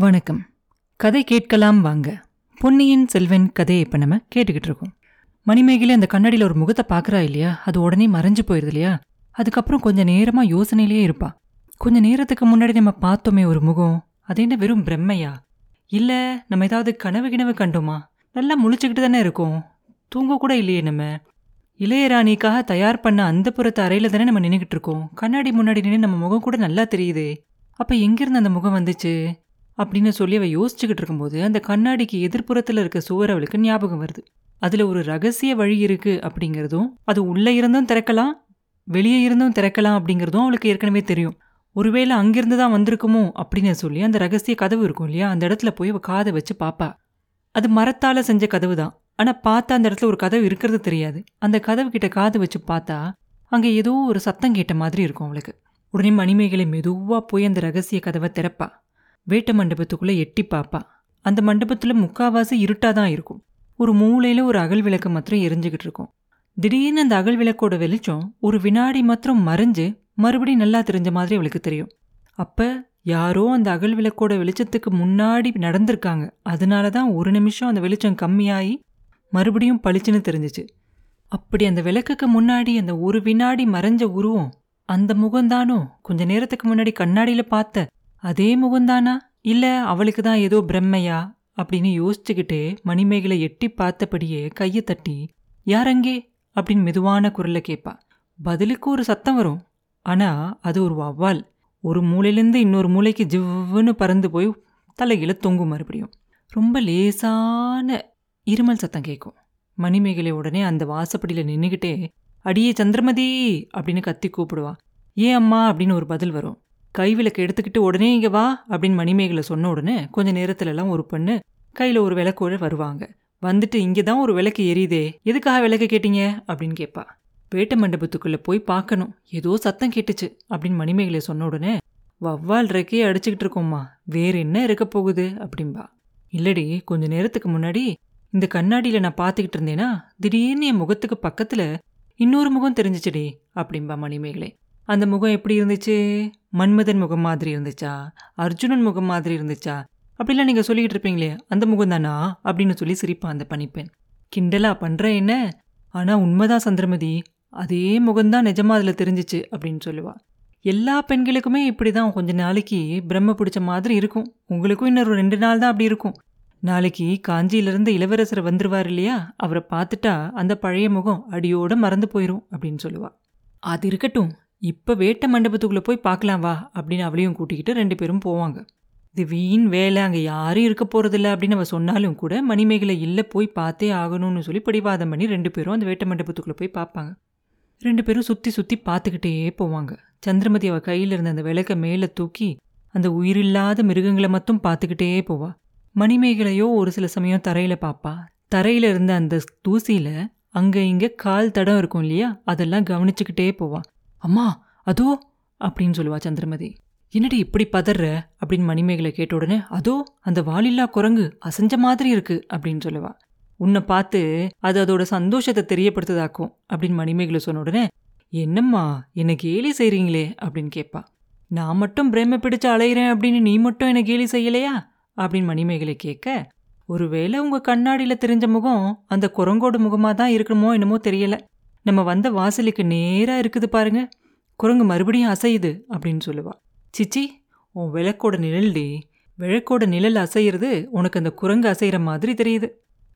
வணக்கம். கதை கேட்கலாம் வாங்க. பொன்னியின் செல்வன் கதையை இப்போ நம்ம கேட்டுக்கிட்டு இருக்கோம். மணிமேகலை அந்த கண்ணாடியில் ஒரு முகத்தை பார்க்குறா இல்லையா? அது உடனே மறைஞ்சு போயிடுது இல்லையா? அதுக்கப்புறம் கொஞ்சம் நேரமாக யோசனையிலேயே இருப்பா. கொஞ்சம் நேரத்துக்கு முன்னாடி நம்ம பார்த்தோமே ஒரு முகம். அது என்ன வெறும் பிரம்மையா? இல்லை நம்ம ஏதாவது கனவு கிணவு கண்டோமா? நல்லா முழிச்சுக்கிட்டு தானே இருக்கோம். தூங்க கூட இல்லையே நம்ம. இளையராணிக்காக தயார் பண்ண அந்த புறத்து அறையில் தானே நம்ம நின்றுக்கிட்டு இருக்கோம். கண்ணாடி முன்னாடி நின்று நம்ம முகம் கூட நல்லா தெரியுதே. அப்போ எங்கேருந்து அந்த முகம் வந்துச்சு? அப்படின்னு சொல்லி அவள் யோசிச்சுக்கிட்டு இருக்கும்போது அந்த கண்ணாடிக்கு எதிர்ப்புறத்துல இருக்க சுவர் அவளுக்கு ஞாபகம் வருது. அதுல ஒரு ரகசிய வழி இருக்கு அப்படிங்கிறதும் அது உள்ள இருந்தும் திறக்கலாம் வெளியே இருந்தும் திறக்கலாம் அப்படிங்கிறதும் அவளுக்கு ஏற்கனவே தெரியும். ஒருவேளை அங்கிருந்து தான் வந்திருக்குமோ அப்படின்னு சொல்லி அந்த ரகசிய கதவு இருக்கும் இல்லையா அந்த இடத்துல போய் அவ காதை வச்சு பாப்பா. அது மரத்தால செஞ்ச கதவு தான். ஆனா பார்த்தா அந்த இடத்துல ஒரு கதவு இருக்கிறது தெரியாது. அந்த கதவு கிட்ட காது வச்சு பார்த்தா அங்க ஏதோ ஒரு சத்தம் கேட்ட மாதிரி இருக்கும் அவளுக்கு. உடனே மணிமேகலை மெதுவா போய் அந்த ரகசிய கதவை திறப்பா. வேட்ட மண்டபத்துக்குள்ள எட்டி பாப்பா. அந்த மண்டபத்துல முக்காவாசி இருட்டாக தான் இருக்கும். ஒரு மூலையில ஒரு அகல் விளக்கு மாத்திரம் எரிஞ்சுக்கிட்டு இருக்கும். திடீர்னு அந்த அகல் விளக்கோட வெளிச்சம் ஒரு வினாடி மாத்திரம் மறைஞ்சு மறுபடியும் நல்லா தெரிஞ்ச மாதிரி அவளுக்கு தெரியும். அப்ப யாரோ அந்த அகல் விளக்கோட வெளிச்சத்துக்கு முன்னாடி நடந்திருக்காங்க. அதனால தான் ஒரு நிமிஷம் அந்த வெளிச்சம் கம்மியாகி மறுபடியும் பளிச்சுன்னு தெரிஞ்சிச்சு. அப்படி அந்த விளக்குக்கு முன்னாடி அந்த ஒரு வினாடி மறைஞ்ச உருவம் அந்த முகம்தானோ? கொஞ்ச நேரத்துக்கு முன்னாடி கண்ணாடியில பார்த்த அதே முகந்தானா? இல்லை அவளுக்கு தான் ஏதோ பிரம்மையா? அப்படின்னு யோசிச்சுக்கிட்டே மணிமேகலை எட்டி பார்த்தபடியே கையை தட்டி யாரங்கே அப்படின்னு மெதுவான குரல்ல கேட்பா பதிலுக்கு ஒரு சத்தம் வரும். ஆனா அது ஒரு வவ்வால் ஒரு மூலையிலேருந்து இன்னொரு மூலைக்கு ஜிவ்வுன்னு பறந்து போய் தலைகீழ தொங்கும் மறுபடியும். ரொம்ப லேசான இருமல் சத்தம் கேட்கும் மணிமேகலை உடனே அந்த வாசப்படியில் நின்றுக்கிட்டே அடியே சந்திரமதி! அப்படின்னு கத்தி கூப்பிடுவா. ஏன் அம்மா? அப்படின்னு ஒரு பதில் வரும். கைவிளக்கு எடுத்துக்கிட்டு உடனே இங்கே வா அப்படின்னு மணிமேகலை சொன்ன உடனே கொஞ்ச நேரத்துலலாம் ஒரு பொண்ணு கையில் ஒரு விளக்கோட வருவாங்க. வந்துட்டு இங்கே தான் ஒரு விளக்கு எரியுதே எதுக்காக விளக்கு கேட்டீங்க? அப்படின்னு கேட்பா வேட்ட மண்டபத்துக்குள்ளே போய் பார்க்கணும். ஏதோ சத்தம் கேட்டுச்சு அப்படின்னு மணிமேகலை சொன்ன உடனே வவ்வால் ரெக்கையை அடிச்சுக்கிட்டு இருக்கோம்மா வேற என்ன இருக்க போகுது? அப்படின்பா இல்லடி கொஞ்ச நேரத்துக்கு முன்னாடி இந்த கண்ணாடியில் நான் பார்த்துக்கிட்டு இருந்தேனா திடீர்னு என் முகத்துக்கு பக்கத்தில் இன்னொரு முகம் தெரிஞ்சிச்சுடி அப்படின்பா மணிமேகலை. அந்த முகம் எப்படி இருந்துச்சு? மன்மதன் முகம் மாதிரி இருந்துச்சா? அர்ஜுனன் முகம் மாதிரி இருந்துச்சா? அப்படிலாம் நீங்கள் சொல்லிக்கிட்டு இருப்பீங்களே அந்த முகம் தானா? அப்படின்னு சொல்லி சிரிப்பான் அந்த பனிப்பெண். கிண்டலா பண்ணுற என்ன? ஆனால் உண்மைதான் சந்திரமதி அதே முகம்தான் நிஜமா அதில் தெரிஞ்சிச்சு அப்படின்னு சொல்லுவா. எல்லா பெண்களுக்குமே இப்படி தான் கொஞ்ச நாளைக்கு பிரம்ம பிடிச்ச மாதிரி இருக்கும். உங்களுக்கும் இன்னொரு ரெண்டு நாள் தான் அப்படி இருக்கும். நாளைக்கு காஞ்சியிலிருந்து இளவரசர் வந்துருவார் இல்லையா? அவரை பார்த்துட்டா அந்த பழைய முகம் அடியோட மறந்து போயிடும் அப்படின்னு சொல்லுவா. அது இருக்கட்டும் இப்போ வேட்ட மண்டபத்துக்குள்ளே போய் பார்க்கலாம் வா அப்படின்னு அவளையும் கூட்டிக்கிட்டு ரெண்டு பேரும் போவாங்க. இது வீண் வேலை அங்கே யாரும் இருக்க போகிறதில்ல அப்படின்னு அவள் சொன்னாலும் கூட மணிமேகலை இல்லை போய் பார்த்தே ஆகணும்னு சொல்லி பிடிவாதம் பண்ணி ரெண்டு பேரும் அந்த வேட்ட மண்டபத்துக்குள்ளே போய் பார்ப்பாங்க. ரெண்டு பேரும் சுற்றி சுற்றி பார்த்துக்கிட்டே போவாங்க. சந்திரமதி அவள் கையில் இருந்த அந்த விளக்க மேலே தூக்கி அந்த உயிரில்லாத மிருகங்களை மட்டும் பார்த்துக்கிட்டே போவா. மணிமேகலையோ ஒரு சில சமயம் தரையில் பார்ப்பா. தரையில் இருந்த அந்த தூசியில் அங்கே இங்கே கால் தடம் இருக்கும் இல்லையா? அதெல்லாம் கவனிச்சுக்கிட்டே போவான் அம்மா அதோ அப்படின்னு சொல்லுவா சந்திரமதி. என்னடி இப்படி பதற அப்படின்னு மணிமேகலை கேட்ட உடனே அதோ அந்த வாலில்லா குரங்கு அசைஞ்ச மாதிரி இருக்கு அப்படின்னு சொல்லுவா. உன்னை பார்த்து அது அதோட சந்தோஷத்தை தெரியப்படுத்துதாக்கும் அப்படின்னு மணிமேகலை சொன்ன உடனே என்னம்மா என்னை கேலி செய்றீங்களே அப்படின்னு கேட்பா நான் மட்டும் பிரேம பிடிச்சு அலையிறேன் அப்படின்னு நீ மட்டும் என்னை கேலி செய்யலையா? அப்படின்னு மணிமேகலை கேட்க ஒருவேளை உங்க கண்ணாடியில தெரிஞ்ச முகம் அந்த குரங்கோட முகமா தான் இருக்கணுமோ என்னமோ தெரியல. நம்ம வந்த வாசலுக்கு நேரா இருக்குது பாருங்க. குரங்கு மறுபடியும் அசையுது அப்படின்னு சொல்லுவா. சிச்சி உன் விளக்கோட நிழல்டி. விளக்கோட நிழல் அசையிறது உனக்கு அந்த குரங்கு அசைகிற மாதிரி தெரியுது.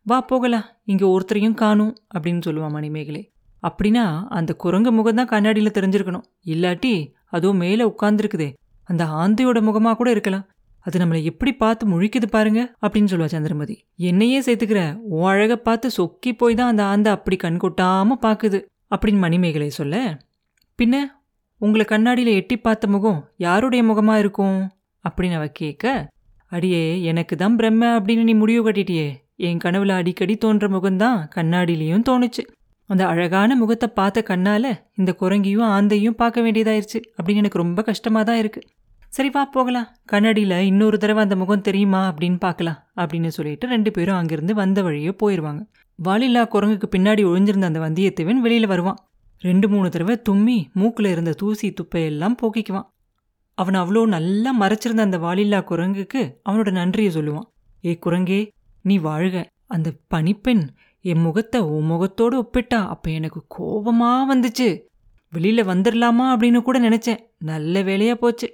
வா போகலாம். இங்கே ஒருத்தரையும் காணும் அப்படின்னு சொல்லுவான் மணிமேகலை. அப்படின்னா அந்த குரங்கு முகம் தான் கண்ணாடியில் தெரிஞ்சிருக்கணும். இல்லாட்டி அதோ மேலே உட்கார்ந்துருக்குதே. அந்த ஆந்தையோட முகமாக கூட இருக்கலாம். அது நம்மளை எப்படி பார்த்து முழிக்குது பாருங்க அப்படின்னு சொல்லுவா சந்திரமதி. என்னையே சேர்த்துக்கிற உன் அழகை பார்த்து சொக்கி போய் தான் அந்த ஆந்தை அப்படி கண் கொட்டாம பார்க்குது அப்படின்னு மணிமேகலை சொல்ல பின்ன உங்களை கண்ணாடியில் எட்டி பார்த்த முகம் யாருடைய முகமா இருக்கும்? அப்படின்னு அவ கேட்க அடியே எனக்கு தான் பிரம்ம அப்படின்னு நீ முடிவு கட்டிட்டியே. என் கனவுல அடிக்கடி தோன்ற முகம்தான் கண்ணாடியிலையும் தோணுச்சு. அந்த அழகான முகத்தை பார்த்த கண்ணால இந்த குரங்கியும் ஆந்தையும் பார்க்க வேண்டியதாயிருச்சு அப்படின்னு எனக்கு ரொம்ப கஷ்டமா தான் இருக்கு. சரி வா போகலாம். கண்ணாடியில் இன்னொரு தடவை அந்த முகம் தெரியுமா அப்படின்னு பார்க்கலாம் அப்படின்னு சொல்லிட்டு ரெண்டு பேரும் அங்கிருந்து வந்த வழியே போயிடுவாங்க வாலில்லா குரங்குக்கு பின்னாடி ஒழிஞ்சிருந்த அந்த வந்தியத்தேவன் வெளியில் வருவான். ரெண்டு மூணு தடவை தும்மி மூக்கில் இருந்த தூசி துப்பையெல்லாம் போக்கிக்குவான். அவன் அவ்வளோ நல்லா மறைச்சிருந்த அந்த வாலில்லா குரங்குக்கு அவனோட நன்றியை சொல்லுவான். ஏ குரங்கே நீ வாழ்க. அந்த பனிப்பெண் என் முகத்தை உன் முகத்தோடு ஒப்பிட்டா அப்போ எனக்கு கோபமாக வந்துச்சு. வெளியில் வந்துடலாமா அப்படின்னு கூட நினச்சேன். நல்ல வேலையாக போச்சு.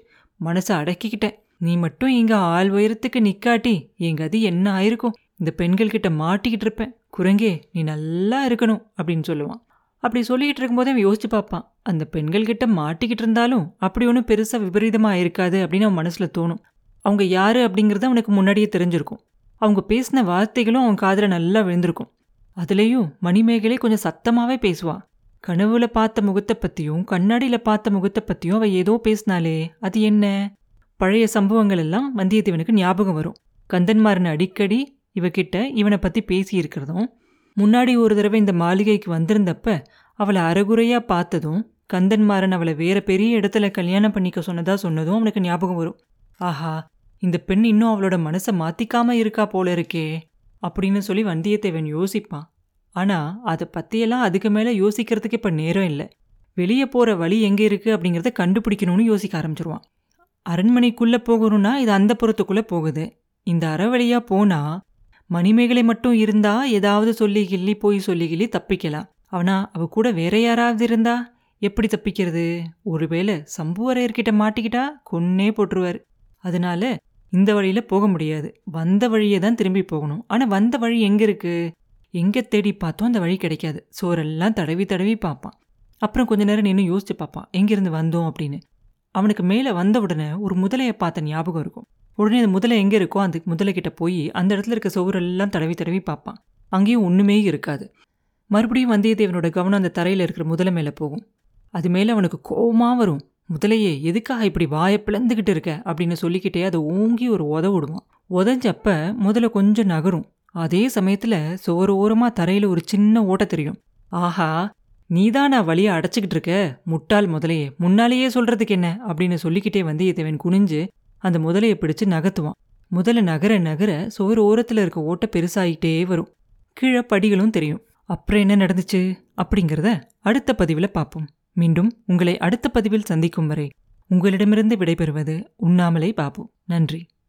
மனசை அடக்கிக்கிட்டேன். நீ மட்டும் இங்க ஆள் உயரத்துக்கு நிக்காட்டி என் அது என்ன ஆயிருக்கும்? இந்த பெண்கள் கிட்ட மாட்டிக்கிட்டு இருப்பேன். குரங்கே நீ நல்லா இருக்கணும் அப்படின்னு சொல்லுவான். அப்படி சொல்லிக்கிட்டு இருக்கும்போதே அவன் யோசிச்சு பார்ப்பான். அந்த பெண்கள் கிட்ட மாட்டிக்கிட்டு இருந்தாலும் அப்படி ஒன்றும் பெருசாக விபரீதமாக இருக்காது அப்படின்னு அவன் மனசில் தோணும். அவங்க யாரு அப்படிங்கிறது அவனுக்கு முன்னாடியே தெரிஞ்சிருக்கும். அவங்க பேசின வார்த்தைகளும் அவன் காதில் நல்லா விழுந்திருக்கும். அதுலேயும் மணிமேகலை கொஞ்சம் சத்தமாகவே பேசுவாள் கனவுல பார்த்த முகத்தை பத்தியும் கண்ணாடியில பார்த்த முகத்தை பத்தியும் அவ ஏதோ பேசினாலே அது என்ன? பழைய சம்பவங்கள் எல்லாம் வந்தியத்தேவனுக்கு ஞாபகம் வரும். கந்தன்மாரன் அடிக்கடி இவகிட்ட இவனை பத்தி பேசியிருக்கிறதும் முன்னாடி ஒரு தடவை இந்த மாளிகைக்கு வந்திருந்தப்ப அவளை அறகுறையா பார்த்ததும் கந்தன்மாரன் அவளை வேற பெரிய இடத்துல கல்யாணம் பண்ணிக்க சொன்னதா சொன்னதும் அவனுக்கு ஞாபகம் வரும். ஆஹா இந்த பெண் இன்னும் அவளோட மனசை மாத்திக்காம இருக்கா போல இருக்கே அப்படின்னு சொல்லி வந்தியத்தேவன் யோசிப்பான். ஆனா அதை பத்தியெல்லாம் அதுக்கு மேல யோசிக்கிறதுக்கு இப்ப நேரம் இல்லை. வெளியே போற வழி எங்க இருக்கு அப்படிங்கறத கண்டுபிடிக்கணும்னு யோசிக்க ஆரம்பிச்சிருவான். அரண்மனைக்குள்ள போகணும்னா இது அந்த புறத்துக்குள்ள போகுது. இந்த அறவழியா போனா மணிமேகலை மட்டும் இருந்தா ஏதாவது சொல்லி கிள்ளி போய் சொல்லி கிள்ளி தப்பிக்கலாம். அவனா அவ கூட வேற யாராவது இருந்தா எப்படி தப்பிக்கிறது? ஒருவேளை சம்புவரையர்கிட்ட மாட்டிக்கிட்டா கொன்னே போட்டுருவார். அதனால இந்த வழியில போக முடியாது. வந்த வழியே தான் திரும்பி போகணும். ஆனா வந்த வழி எங்க இருக்கு? எங்கே தேடி பார்த்தோம் அந்த வழி கிடைக்காது. சோரெல்லாம் தடவி தடவி பார்ப்பான். அப்புறம் கொஞ்ச நேரம் நின்று யோசிச்சு பார்ப்பான். எங்கேருந்து வந்தோம் அப்படின்னு. அவனுக்கு மேலே வந்த உடனே ஒரு முதலையை பார்த்த ஞாபகம் இருக்கும். உடனே அந்த முதலை எங்கே இருக்கோ அந்த முதலைக்கிட்ட போய் அந்த இடத்துல இருக்க சோறெல்லாம் தடவி தடவி பார்ப்பான். அங்கேயும் ஒன்றுமே இருக்காது. மறுபடியும் வந்தியத்தேவனோட கவனம் அந்த தரையில் இருக்கிற முதலை மேலே போகும். அது மேலே அவனுக்கு கோபமாக வரும். முதலையே எதுக்காக இப்படி வாயை பிளந்துக்கிட்டு இருக்க? அப்படின்னு சொல்லிக்கிட்டே அதை ஓங்கி ஒரு உத விடுவான். உதஞ்சப்ப முதல்ல கொஞ்சம் நகரும். அதே சமயத்துல சோறு ஓரமா தரையில ஒரு சின்ன ஓட்ட தெரியும். ஆஹா நீதான் நான் வழியை அடைச்சிக்கிட்டு இருக்க? முட்டாள் முதலையே முன்னாலேயே சொல்றதுக்கு என்ன? அப்படின்னு சொல்லிக்கிட்டே வந்தியத்தேவன் குனிஞ்சு அந்த முதலையை பிடிச்சு நகர்த்துவான். முதல்ல நகர நகர சோறு ஓரத்துல இருக்க ஓட்ட பெருசாயிட்டே வரும். கீழே படிகளும் தெரியும். அப்புறம் என்ன நடந்துச்சு? அப்படிங்கிறத அடுத்த பதிவில் பார்ப்போம். மீண்டும் உங்களை அடுத்த பதிவில் சந்திக்கும் வரை உங்களிடமிருந்து விடைபெறுவது உண்ணாமலே பாபு. நன்றி.